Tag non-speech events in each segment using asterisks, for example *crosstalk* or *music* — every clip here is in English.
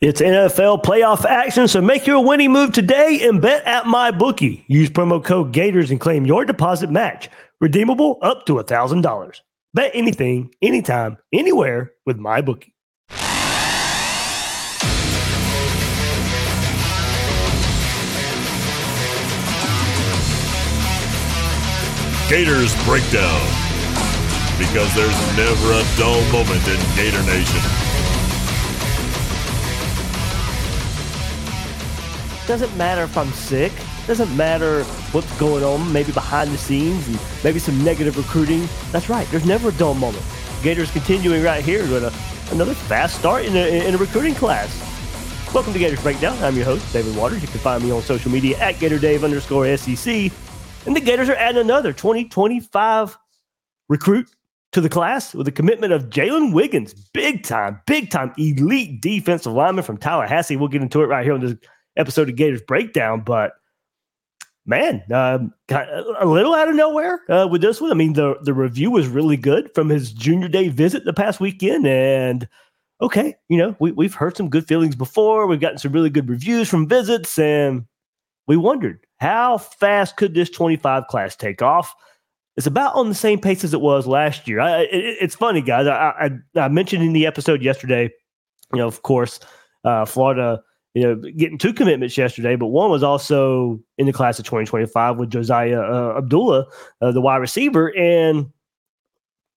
It's NFL playoff action, so make your winning move today and bet at MyBookie. Use promo code Gators and claim your deposit match. Redeemable up to $1,000. Bet anything, anytime, anywhere with MyBookie. Gators Breakdown. Because there's never a dull moment in Gator Nation. Doesn't matter if I'm sick. Doesn't matter what's going on, maybe behind the scenes and maybe some negative recruiting. That's right. There's never a dull moment. Gators continuing right here with a, another fast start in a, in a recruiting class. Welcome to Gators Breakdown. I'm your host, David Waters. You can find me on social media at GatorDave underscore SEC. And the Gators are adding another 2025 recruit to the class with the commitment of Jalen Wiggins, big time, big time elite defensive lineman from Tallahassee. We'll get into it right here on this episode of Gators Breakdown. But man, um, a little out of nowhere uh, with this one. I mean, the the review was really good from his junior day visit the past weekend, and okay, you know, we we've heard some good feelings before. We've gotten some really good reviews from visits, and we wondered how fast could this 25 class take off? It's about on the same pace as it was last year. I, it, it's funny, guys. I, I, I, mentioned in the episode yesterday, you know, of course, uh, Florida, you know, getting two commitments yesterday, but one was also in the class of 2025 with Josiah uh, Abdullah, uh, the wide receiver. And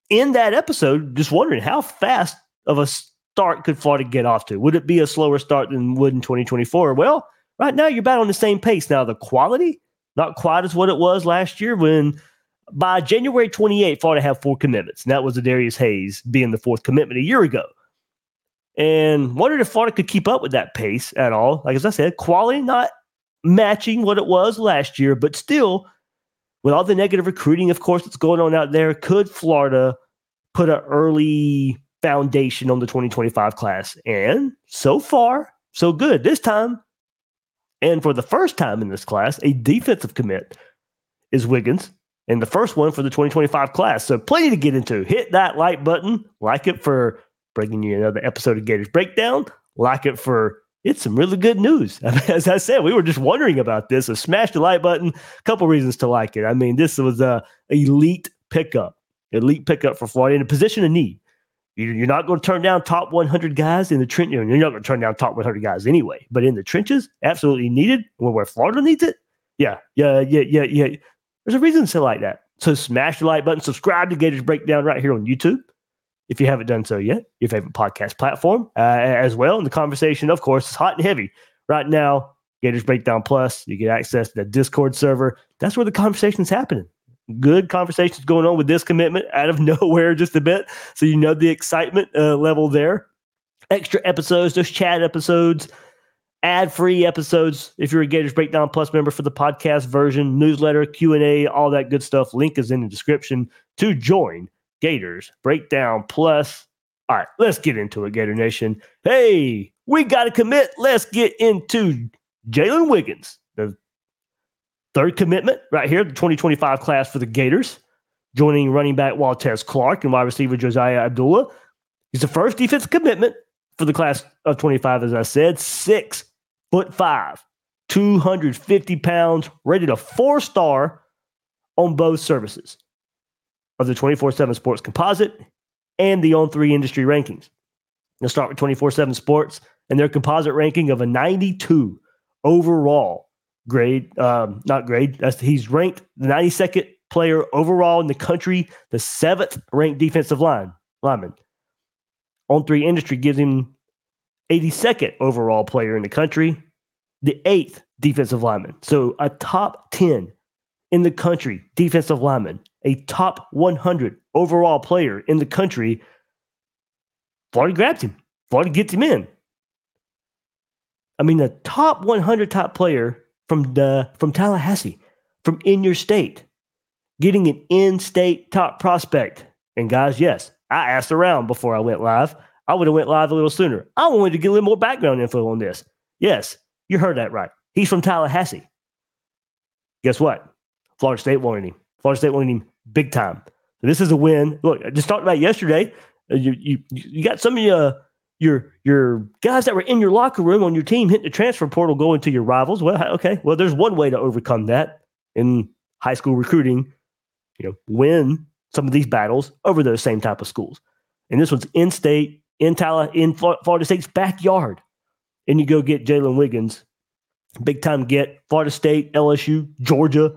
in that episode, just wondering how fast of a start could Florida get off to? Would it be a slower start than would in 2024? Well, Right now, you're about on the same pace. Now, the quality, not quite as what it was last year when by January 28th, Florida had four commitments. And that was Darius Hayes being the fourth commitment a year ago. And wondered if Florida could keep up with that pace at all. Like as I said, quality not matching what it was last year, but still, with all the negative recruiting, of course, that's going on out there, could Florida put an early foundation on the 2025 class? And so far, so good. This time, and for the first time in this class, a defensive commit is Wiggins, and the first one for the 2025 class. So plenty to get into. Hit that like button, like it for bringing you another episode of Gators Breakdown, like it for it's some really good news. *laughs* As I said, we were just wondering about this. So smash the like button. A couple reasons to like it. I mean, this was a elite pickup, elite pickup for Florida in a position of need. You're not going to turn down top 100 guys in the trench. You're not going to turn down top 100 guys anyway. But in the trenches, absolutely needed. Where Florida needs it, yeah, yeah, yeah, yeah, yeah. There's a reason to like that. So smash the like button, subscribe to Gators Breakdown right here on YouTube if you haven't done so yet. Your favorite podcast platform uh, as well. And the conversation, of course, is hot and heavy right now. Gators Breakdown Plus, you get access to the Discord server. That's where the conversation is happening good conversations going on with this commitment out of *laughs* nowhere just a bit. So you know the excitement uh, level there. Extra episodes, those chat episodes, ad-free episodes. If you're a Gators Breakdown Plus member for the podcast version, newsletter, Q&A, all that good stuff. Link is in the description to join Gators Breakdown Plus. All right, let's get into it, Gator Nation. Hey, we got to commit. Let's get into Jalen Wiggins, the Third commitment right here, the 2025 class for the Gators, joining running back Waltez Clark and wide receiver Josiah Abdullah. He's the first defensive commitment for the class of 25, as I said, six foot five, 250 pounds, rated a four star on both services of the 24 7 sports composite and the on three industry rankings. Let's start with 24 7 sports. and their composite ranking of a 92 overall grade, um, not grade. That's he's ranked the 92nd player overall in the country, the seventh ranked defensive line lineman. On three industry gives him 82nd overall player in the country, the eighth defensive lineman. So a top 10 in the country defensive lineman, a top 100 overall player in the country. Florida grabs him. Florida gets him in. I mean, the top 100 top player from the from Tallahassee, from in your state, getting an in-state top prospect. And guys, yes, I asked around before I went live. I would have went live a little sooner. I wanted to get a little more background info on this. Yes, you heard that right. He's from Tallahassee. Guess what? Florida State wanted him. Florida State wanted him big time. So this is a win. Look, I just talked about yesterday. Uh, you you you got some of your your your guys that were in your locker room on your team hitting the transfer portal going to your rivals. Well, okay. Well, there's one way to overcome that in high school recruiting. You know, win some of these battles over those same type of schools. And this one's in state, in Tala, in Florida State's backyard. And you go get Jalen Wiggins, big time get Florida State, LSU, Georgia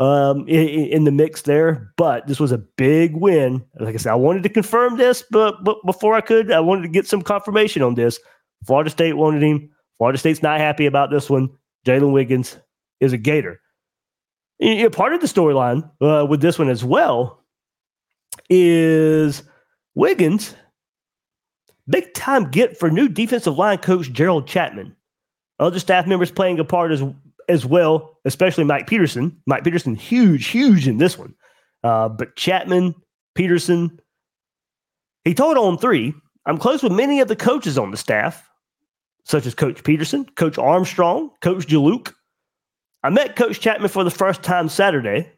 um, in, in, the mix there. But this was a big win. Like I said, I wanted to confirm this, but, but before I could, I wanted to get some confirmation on this. Florida State wanted him. Florida State's not happy about this one. Jalen Wiggins is a Gator. You know, part of the storyline uh, with this one as well is Wiggins, big time get for new defensive line coach Gerald Chapman. Other staff members playing a part as as well, especially Mike Peterson. Mike Peterson, huge, huge in this one. Uh, but Chapman, Peterson, he told on three. I'm close with many of the coaches on the staff, such as Coach Peterson, Coach Armstrong, Coach Jaluk. I met Coach Chapman for the first time Saturday,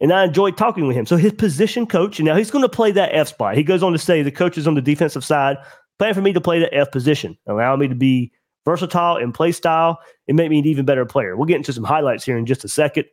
and I enjoyed talking with him. So his position coach, and now he's going to play that F spot. He goes on to say the coaches on the defensive side plan for me to play the F position, allow me to be versatile in play style and make me an even better player. We'll get into some highlights here in just a second.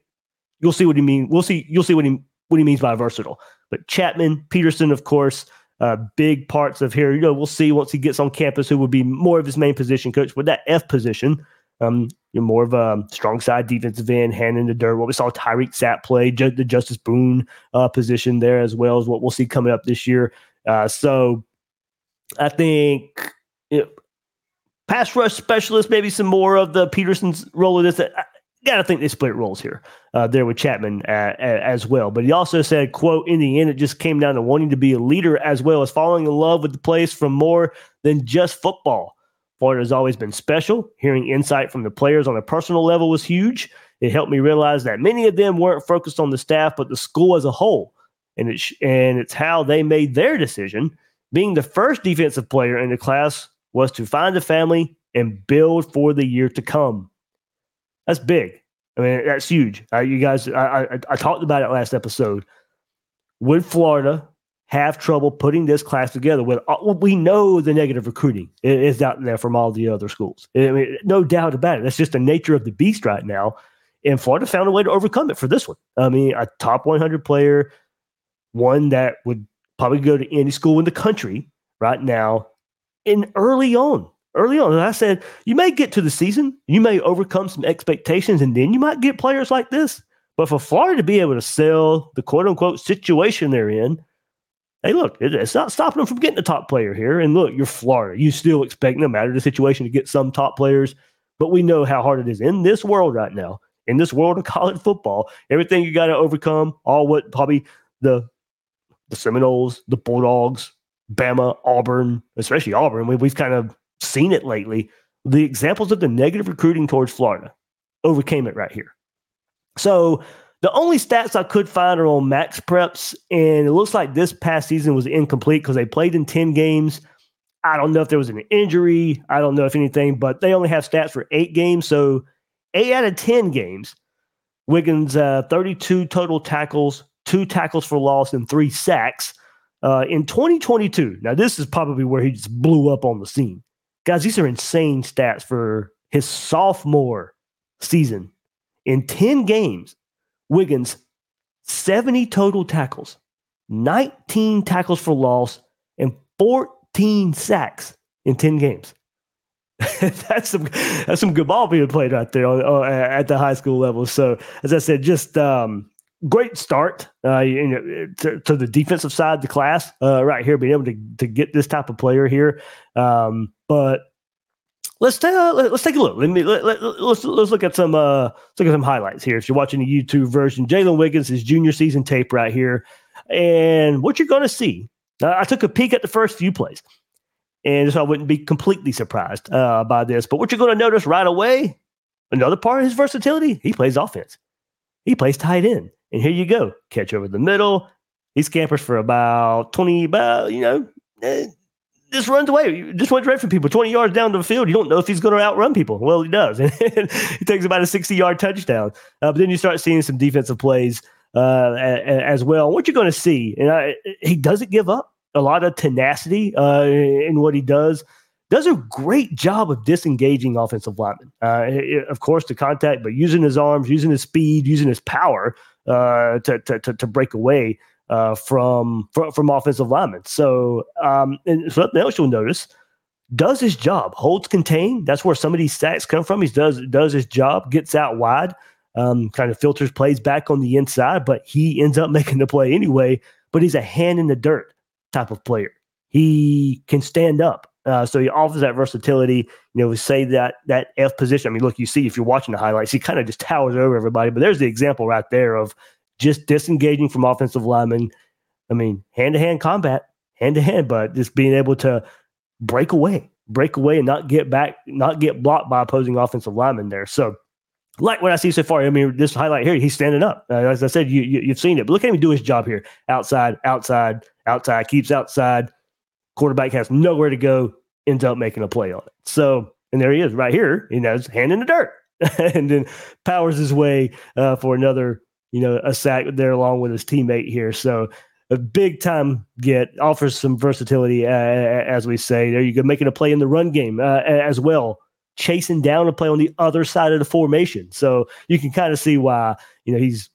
You'll see what he means. We'll see. You'll see what he what he means by versatile. But Chapman, Peterson, of course, uh, big parts of here. You know, we'll see once he gets on campus who would be more of his main position coach. With that F position, um, you're more of a strong side defensive end, hand in the dirt. What we saw Tyreak Sapp play, ju- the Justus Boone uh, position there as well as what we'll see coming up this year. Uh, so I think pass rush specialist, maybe some more of the Peterson's role of this. I gotta think they split roles here uh, there with Chapman uh, as well. But he also said, "quote In the end, it just came down to wanting to be a leader as well as falling in love with the place from more than just football." Florida has always been special. Hearing insight from the players on a personal level was huge. It helped me realize that many of them weren't focused on the staff, but the school as a whole. And it's, and it's how they made their decision. Being the first defensive player in the class was to find a family and build for the year to come. That's big. I mean, that's huge. Uh, you guys, I, I, I talked about it last episode. Would Florida have trouble putting this class together with uh, we know the negative recruiting is out there from all the other schools. I mean, no doubt about it. That's just the nature of the beast right now. And Florida found a way to overcome it for this one. I mean, a top 100 player, one that would probably go to any school in the country right now, in early on. Early on, and I said, you may get to the season, you may overcome some expectations, and then you might get players like this. But for Florida to be able to sell the quote unquote situation they're in, hey, look, it's not stopping them from getting a top player here. And look, you're Florida. You still expect, no matter the situation, to get some top players. But we know how hard it is in this world right now, in this world of *laughs* college football. Everything you got to overcome, all what probably the the Seminoles, the Bulldogs, Bama, Auburn, especially Auburn. We, we've kind of seen it lately. The examples of the negative recruiting towards Florida overcame it right here. So the only stats I could find are on MaxPreps, and it looks like this past season was incomplete because they played in 10 games. I don't know if there was an injury. I don't know if anything, but they only have stats for eight games. So eight out of 10 games. Wiggins, uh, 32 total tackles, two tackles for loss, and three sacks. Uh, in 2022, now this is probably where he just blew up on the scene. Guys, these are insane stats for his sophomore season. In 10 games, Wiggins, 70 total tackles, 19 tackles for loss, and 14 sacks in 10 games. *laughs* that's some that's some good ball being played right there on, on, at the high school level. So as I said, just um, great start uh, you know, to, to, the defensive side of the class uh, right here, being able to to get this type of player here. Um, but let's uh, let's take a look. Let me let, let, let's let's look at some uh, let's look at some highlights here. If you're watching the YouTube version, Jalen Wiggins' his junior season tape right here, and what you're going to see. Uh, I took a peek at the first few plays, and so I wouldn't be completely surprised uh, by this. But what you're going to notice right away, another part of his versatility, he plays offense. He plays tight end, and here you go, catch over the middle. He scampers for about twenty, about you know. Eh, just runs away, just runs right from people 20 yards down the field. You don't know if he's going to outrun people. Well, he does. *laughs* And he takes about a 60 yard touchdown. Uh, but then you start seeing some defensive plays uh, as well. What you're going to see, and I, he doesn't give up a lot of tenacity uh, in what he does. Does a great job of disengaging offensive linemen. Uh, of course, the contact, but using his arms, using his speed, using his power uh, to, to, to, to break away uh, from, from, from offensive linemen. So, um, and something else you'll notice does his job, holds contained. That's where some of these sacks come from. He does does his job, gets out wide, um, kind of filters plays back on the inside, but he ends up *laughs* making the play anyway. But he's a hand in the dirt type of player. He can stand up. Uh, so he offers that versatility. You know, we say that that F position. I mean, look, you see if you're watching the highlights, he kind of just towers over everybody. But there's the example right there of just disengaging from offensive linemen. I mean, hand to hand combat, hand to hand, but just being able to break away, break away, and not get back, not get blocked by opposing offensive linemen there. So, like what I see so far, I mean, this highlight here, he's standing up. Uh, as I said, you, you have seen it, but look at him do his job here: outside, outside, outside, keeps outside. Quarterback has nowhere to go, ends up making a play on it. So, and there he is right here. He knows hand in the dirt, *laughs* and then powers his way uh, for another you know, a sack there along with his teammate here. So a big time get offers some versatility, uh, as we say. There you go, making a play in the run game uh, as well, chasing down a play on the other side of the formation. So you can kind of see why you know he's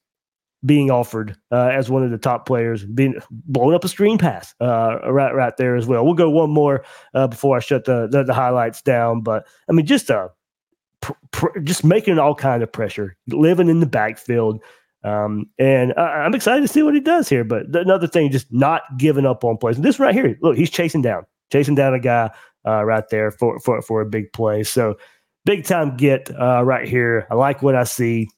being offered uh, as one of the top players, being blowing up a screen pass uh, right right there as well. We'll go one more uh, before I shut the, the, the highlights down. But I mean, just a pr- pr- just making all kind of pressure, living in the backfield. Um, and I, am excited to see what he does here. But another thing, just not giving up on plays. And this right here, look, he's chasing down, chasing down a guy uh, right there for, for for a big play. So big time get uh, right here. I like what I see,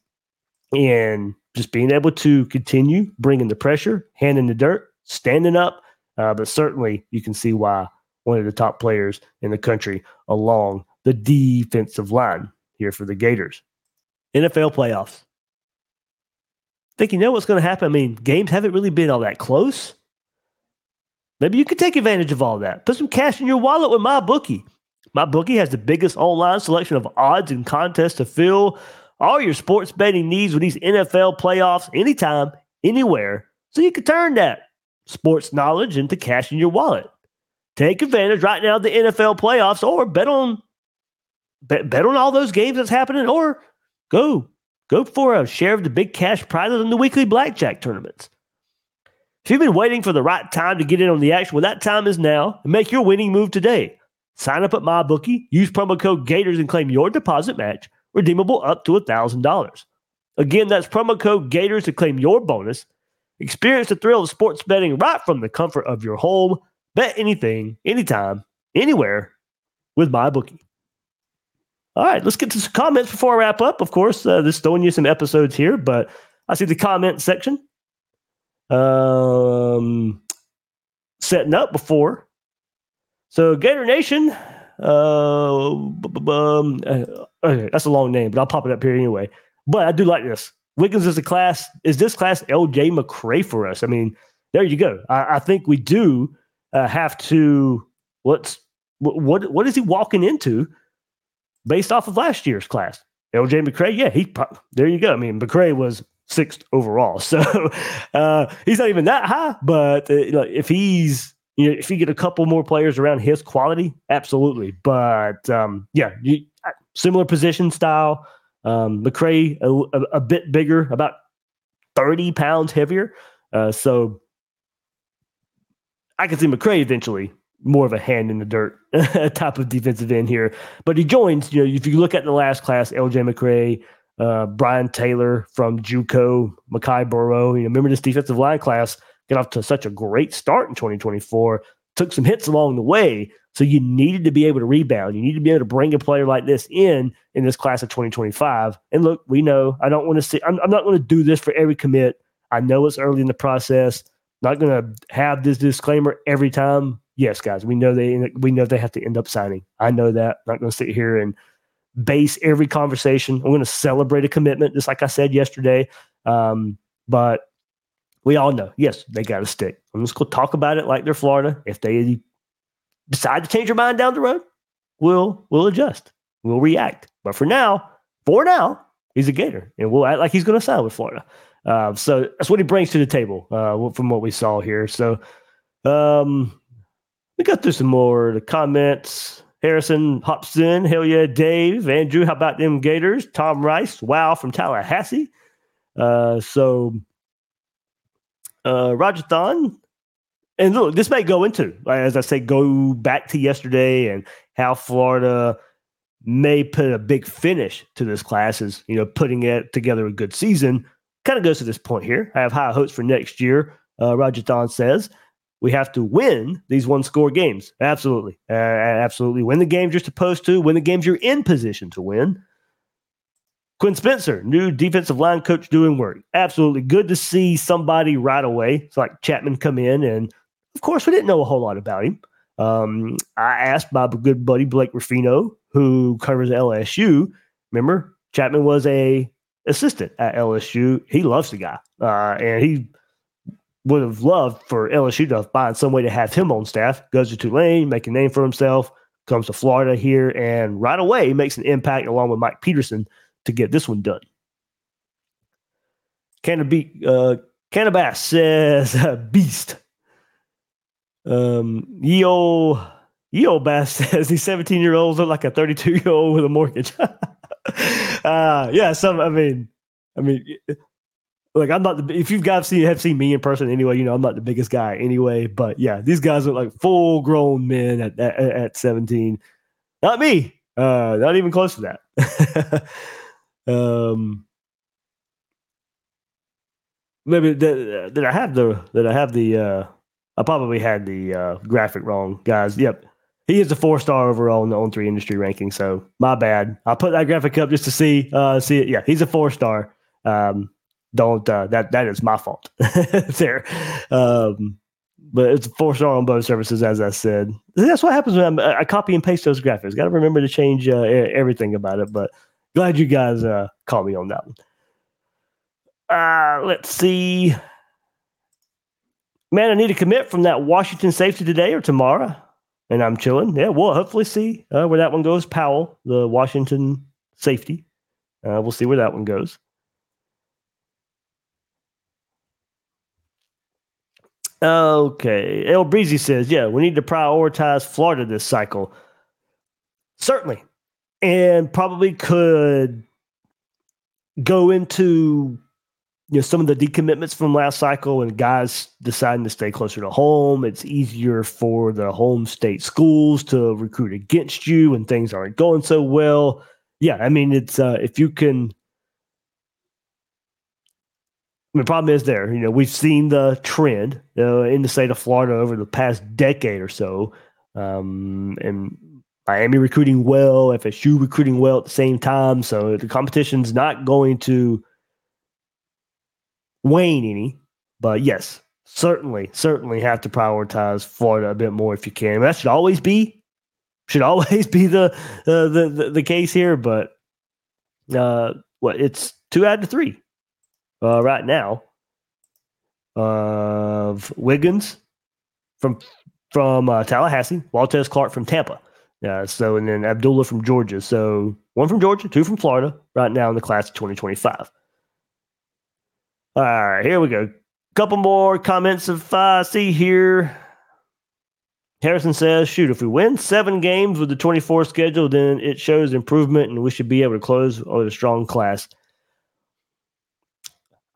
and just being able to continue bringing the pressure, hand in the dirt, standing up. Uh, but certainly, you can see why one of the top players in the country along the defensive line here for the Gators. NFL playoffs think you know what's going to happen. I mean, games haven't really been all that close. Maybe you could take advantage of all that. Put some cash in your wallet with MyBookie. My bookie has the biggest online selection of odds and contests to fill all your sports betting needs with these NFL playoffs anytime, anywhere. So you can turn that sports knowledge into cash in your wallet. Take advantage right now of the NFL playoffs or bet on bet, bet on all those games that's happening or go Go for a share of the big cash prizes in the weekly blackjack tournaments. If you've been waiting for the right time to get in on the action, well, that time is now and make your winning move today. Sign up at MyBookie, use promo code Gators and claim your deposit match, redeemable up to $1,000. Again, that's promo code Gators to claim your bonus. Experience the thrill of sports betting right from the comfort of your home. Bet anything, anytime, anywhere with MyBookie. All right, let's get to some comments before I wrap up. Of course, uh, just throwing you some episodes here, but I see the comment section um, setting up before. So, Gator Nation, uh, um, okay, that's a long name, but I'll pop it up here anyway. But I do like this. Wiggins is a class. Is this class LJ McCray for us? I mean, there you go. I, I think we do uh, have to. What's what? What is he walking into? based off of last year's class. LJ McCray, yeah, he there you go. I mean, McCray was sixth overall, *laughs* so uh, he's not even that high. But uh, if he's you know, if you get a couple more players around his quality, absolutely. But um, yeah, you, similar position style. Um, McCray a, a, a, bit bigger, about thirty pounds heavier. Uh, so I can see McCray eventually more of a hand in the dirt *laughs* type of defensive end here. But he joins, you know, if you look at the last class, LJ McCray, uh, Brian Taylor from JUCO, Makai Burrow, you know, remember this defensive line class got off to such a great start in 2024, took some hits along the way. So you needed to be able to rebound. You need to be able to bring a player like this in in this class of 2025. And look, we know I don't want to see, I'm, I'm not going to do this for every commit. I know it's early in the process. Not going to have this disclaimer every time. Yes, guys, we know they we know they have to end up signing. I know that. I'm not going to sit here and base every conversation. I'm going to celebrate a commitment, just like I said yesterday. Um, but we all know, yes, they got to stick. Going to talk about it like they're Florida. If they decide to change their mind down the road, we'll we'll adjust. We'll react. But for now, for now, he's a Gator, and we'll act like he's going to sign with Florida. Uh, so that's what he brings to the table uh, from what we saw here. So um, we got through some more the comments. Harrison hops in. Hell yeah, Dave. Andrew, how about them Gators? Tom Rice. Wow, from Tallahassee. Uh, so uh. And look, this may go into, as I say, go back to yesterday and how Florida may put a big finish to this class is, you know, putting it together a good season kind of goes to this point here. I have high hopes for next year. Uh, says we have to win these one score games. Absolutely. Uh, absolutely. Win the games you're supposed to, win the games you're in position to win. Quinn Spencer, new defensive line coach doing work. Absolutely. Good to see somebody right away. It's like Chapman come in, and of course, we didn't know a whole lot about him. Um, I asked my good buddy Blake Ruffino, who covers LSU. Remember, Chapman was a assistant at LSU. He loves the guy, uh, and he would have loved for LSU to find some way to have him on staff. Goes to Tulane, make a name for himself, comes to Florida here, and right away makes an impact along with Mike Peterson to get this one done. Cannabe, uh, Cannabas *laughs* says beast. Um, Yeo Yeo Bass *laughs* says these 17 year olds look like a 32 year old with a mortgage. *laughs* uh, yeah, some. I mean, I mean, like I'm not the. If you've guys seen have seen me in person anyway, you know I'm not the biggest guy anyway. But yeah, these guys are like full grown men at, at, at 17. Not me. Uh, not even close to that. Um, maybe did, did I have the did I have the uh I probably had the uh graphic wrong, guys. Yep. He is a four star overall in the on three industry ranking. So my bad. I put that graphic up just to see uh see it. Yeah, he's a four star. Um don't uh that that is my fault *laughs* there. Um but it's four star on both services, as I said. That's what happens when I'm, i copy and paste those graphics. Got to remember to change uh, everything about it. But glad you guys uh, called me on that one. Uh, let's see. Man, I need to commit from that Washington safety today or tomorrow and I'm chilling. Yeah, we'll hopefully see uh, where that one goes. Powell, the Washington safety. Uh, we'll see where that one goes. Okay. El Breezy says, yeah, we need to prioritize Florida this cycle. Certainly. And probably could go into you know some of the decommitments from last cycle and guys deciding to stay closer to home it's easier for the home state schools to recruit against you when things aren't going so well yeah i mean it's uh, if you can I mean, the problem is there. You know, we've seen the trend uh, in the state of Florida over the past decade or so, um, and Miami recruiting well, FSU recruiting well at the same time. So the competition's not going to wane any. But yes, certainly, certainly have to prioritize Florida a bit more if you can. That should always be should *laughs* always be the uh, the, the, the case here. But uh, what it's two out of three uh, right now of Wiggins from from uh, Tallahassee, Waltez Clark from Tampa. Uh, so and then Abdullah from Georgia. So one from Georgia, two from Florida. Right now in the class of 2025. All right, here we go. Couple more comments if I see here. Harrison says, shoot, if we win seven games with the 24 schedule, then it shows improvement and we should be able to close with a strong class.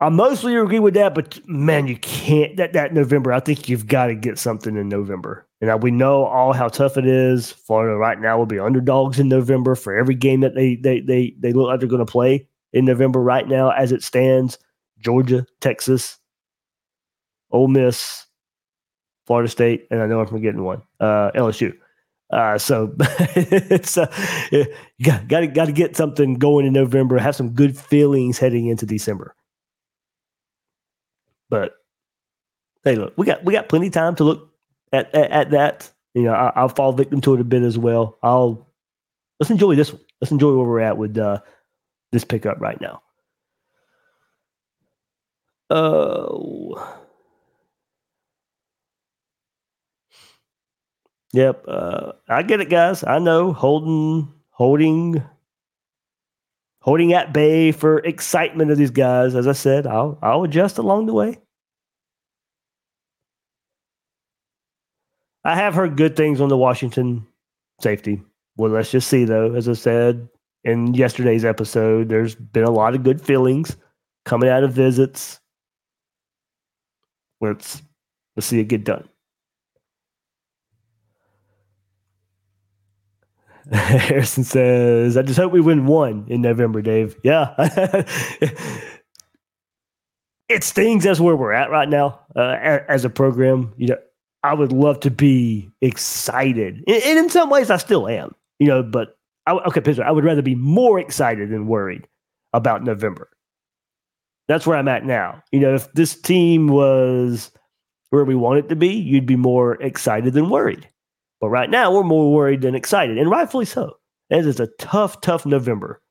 I mostly agree with that, but man, you can't that that November. I think you've got to get something in November. And we know all how tough it is. Florida right now will be underdogs in November for every game that they they they they look like they're going to play in November. Right now, as it stands, Georgia, Texas, Ole Miss, Florida State, and I know I'm forgetting one, uh, LSU. Uh, so *laughs* it's uh, got got to get something going in November. Have some good feelings heading into December. But hey, look, we got we got plenty of time to look at at, at that. You know, I, will fall victim to it a bit as well. I'll let's enjoy this one. Let's enjoy where we're at with uh, this pickup right now. Oh. Yep, uh, I get it, guys. I know holding, holding, holding at bay for excitement of these guys. As I said, I'll I'll adjust along the way. I have heard good things on the Washington safety. Well, let's just see though. As I said in yesterday's episode, there's been a lot of good feelings coming out of visits. Let's let's see it get done. *laughs* Harrison says, I just hope we win one in November, Dave. Yeah. *laughs* it stings as where we're at right now uh, as a program. You know, I would love to be excited. And in some ways, I still am, you know, but I, okay, Pittsburgh, I would rather be more excited than worried about November. That's where I'm at now. You know, if this team was where we want it to be, you'd be more excited than worried. But right now, we're more worried than excited, and rightfully so. It is a tough, tough November.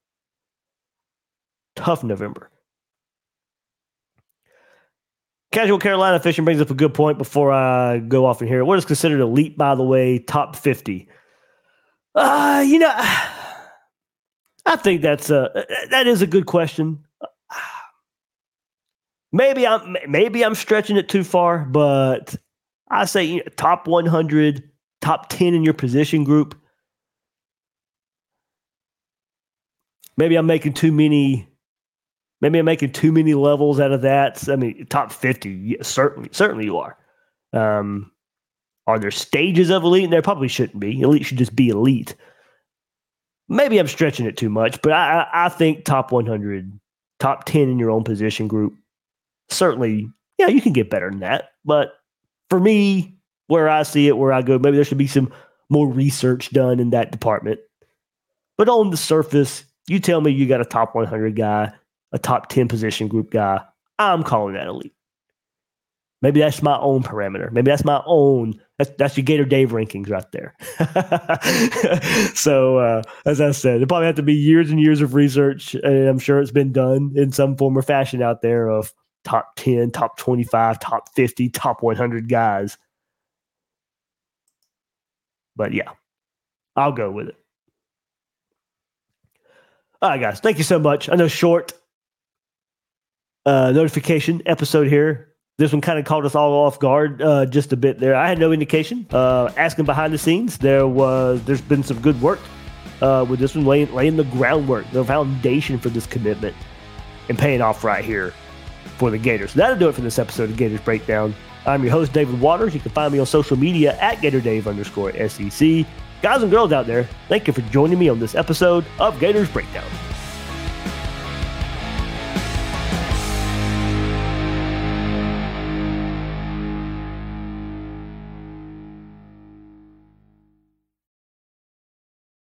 Tough November. Casual Carolina fishing brings up a good point before I go off in here. What is considered elite, by the way, top 50? Uh, you know, I think that's a that is a good question. Maybe I'm maybe I'm stretching it too far, but I say you know, top 100, top 10 in your position group. Maybe I'm making too many Maybe I'm making too many levels out of that. I mean, top 50, certainly, certainly you are. Um, are there stages of elite? And There probably shouldn't be. Elite should just be elite. Maybe I'm stretching it too much, but I, I think top 100, top 10 in your own position group, certainly, yeah, you can get better than that. But for me, where I see it, where I go, maybe there should be some more research done in that department. But on the surface, you tell me you got a top 100 guy a top 10 position group guy, I'm calling that elite. Maybe that's my own parameter. Maybe that's my own. That's, that's your Gator Dave rankings right there. *laughs* so, uh, as I said, it probably have to be years and years of research, and I'm sure it's been done in some form or fashion out there of top 10, top 25, top 50, top 100 guys. But yeah, I'll go with it. All right, guys. Thank you so much. I know short, uh, notification episode here. This one kind of caught us all off guard uh, just a bit there. I had no indication. Uh, asking behind the scenes, there was there's been some good work uh, with this one, laying laying the groundwork, the foundation for this commitment, and paying off right here for the Gators. That'll do it for this episode of Gators Breakdown. I'm your host, David Waters. You can find me on social media at GatorDave underscore SEC. Guys and girls out there, thank you for joining me on this episode of Gators Breakdown.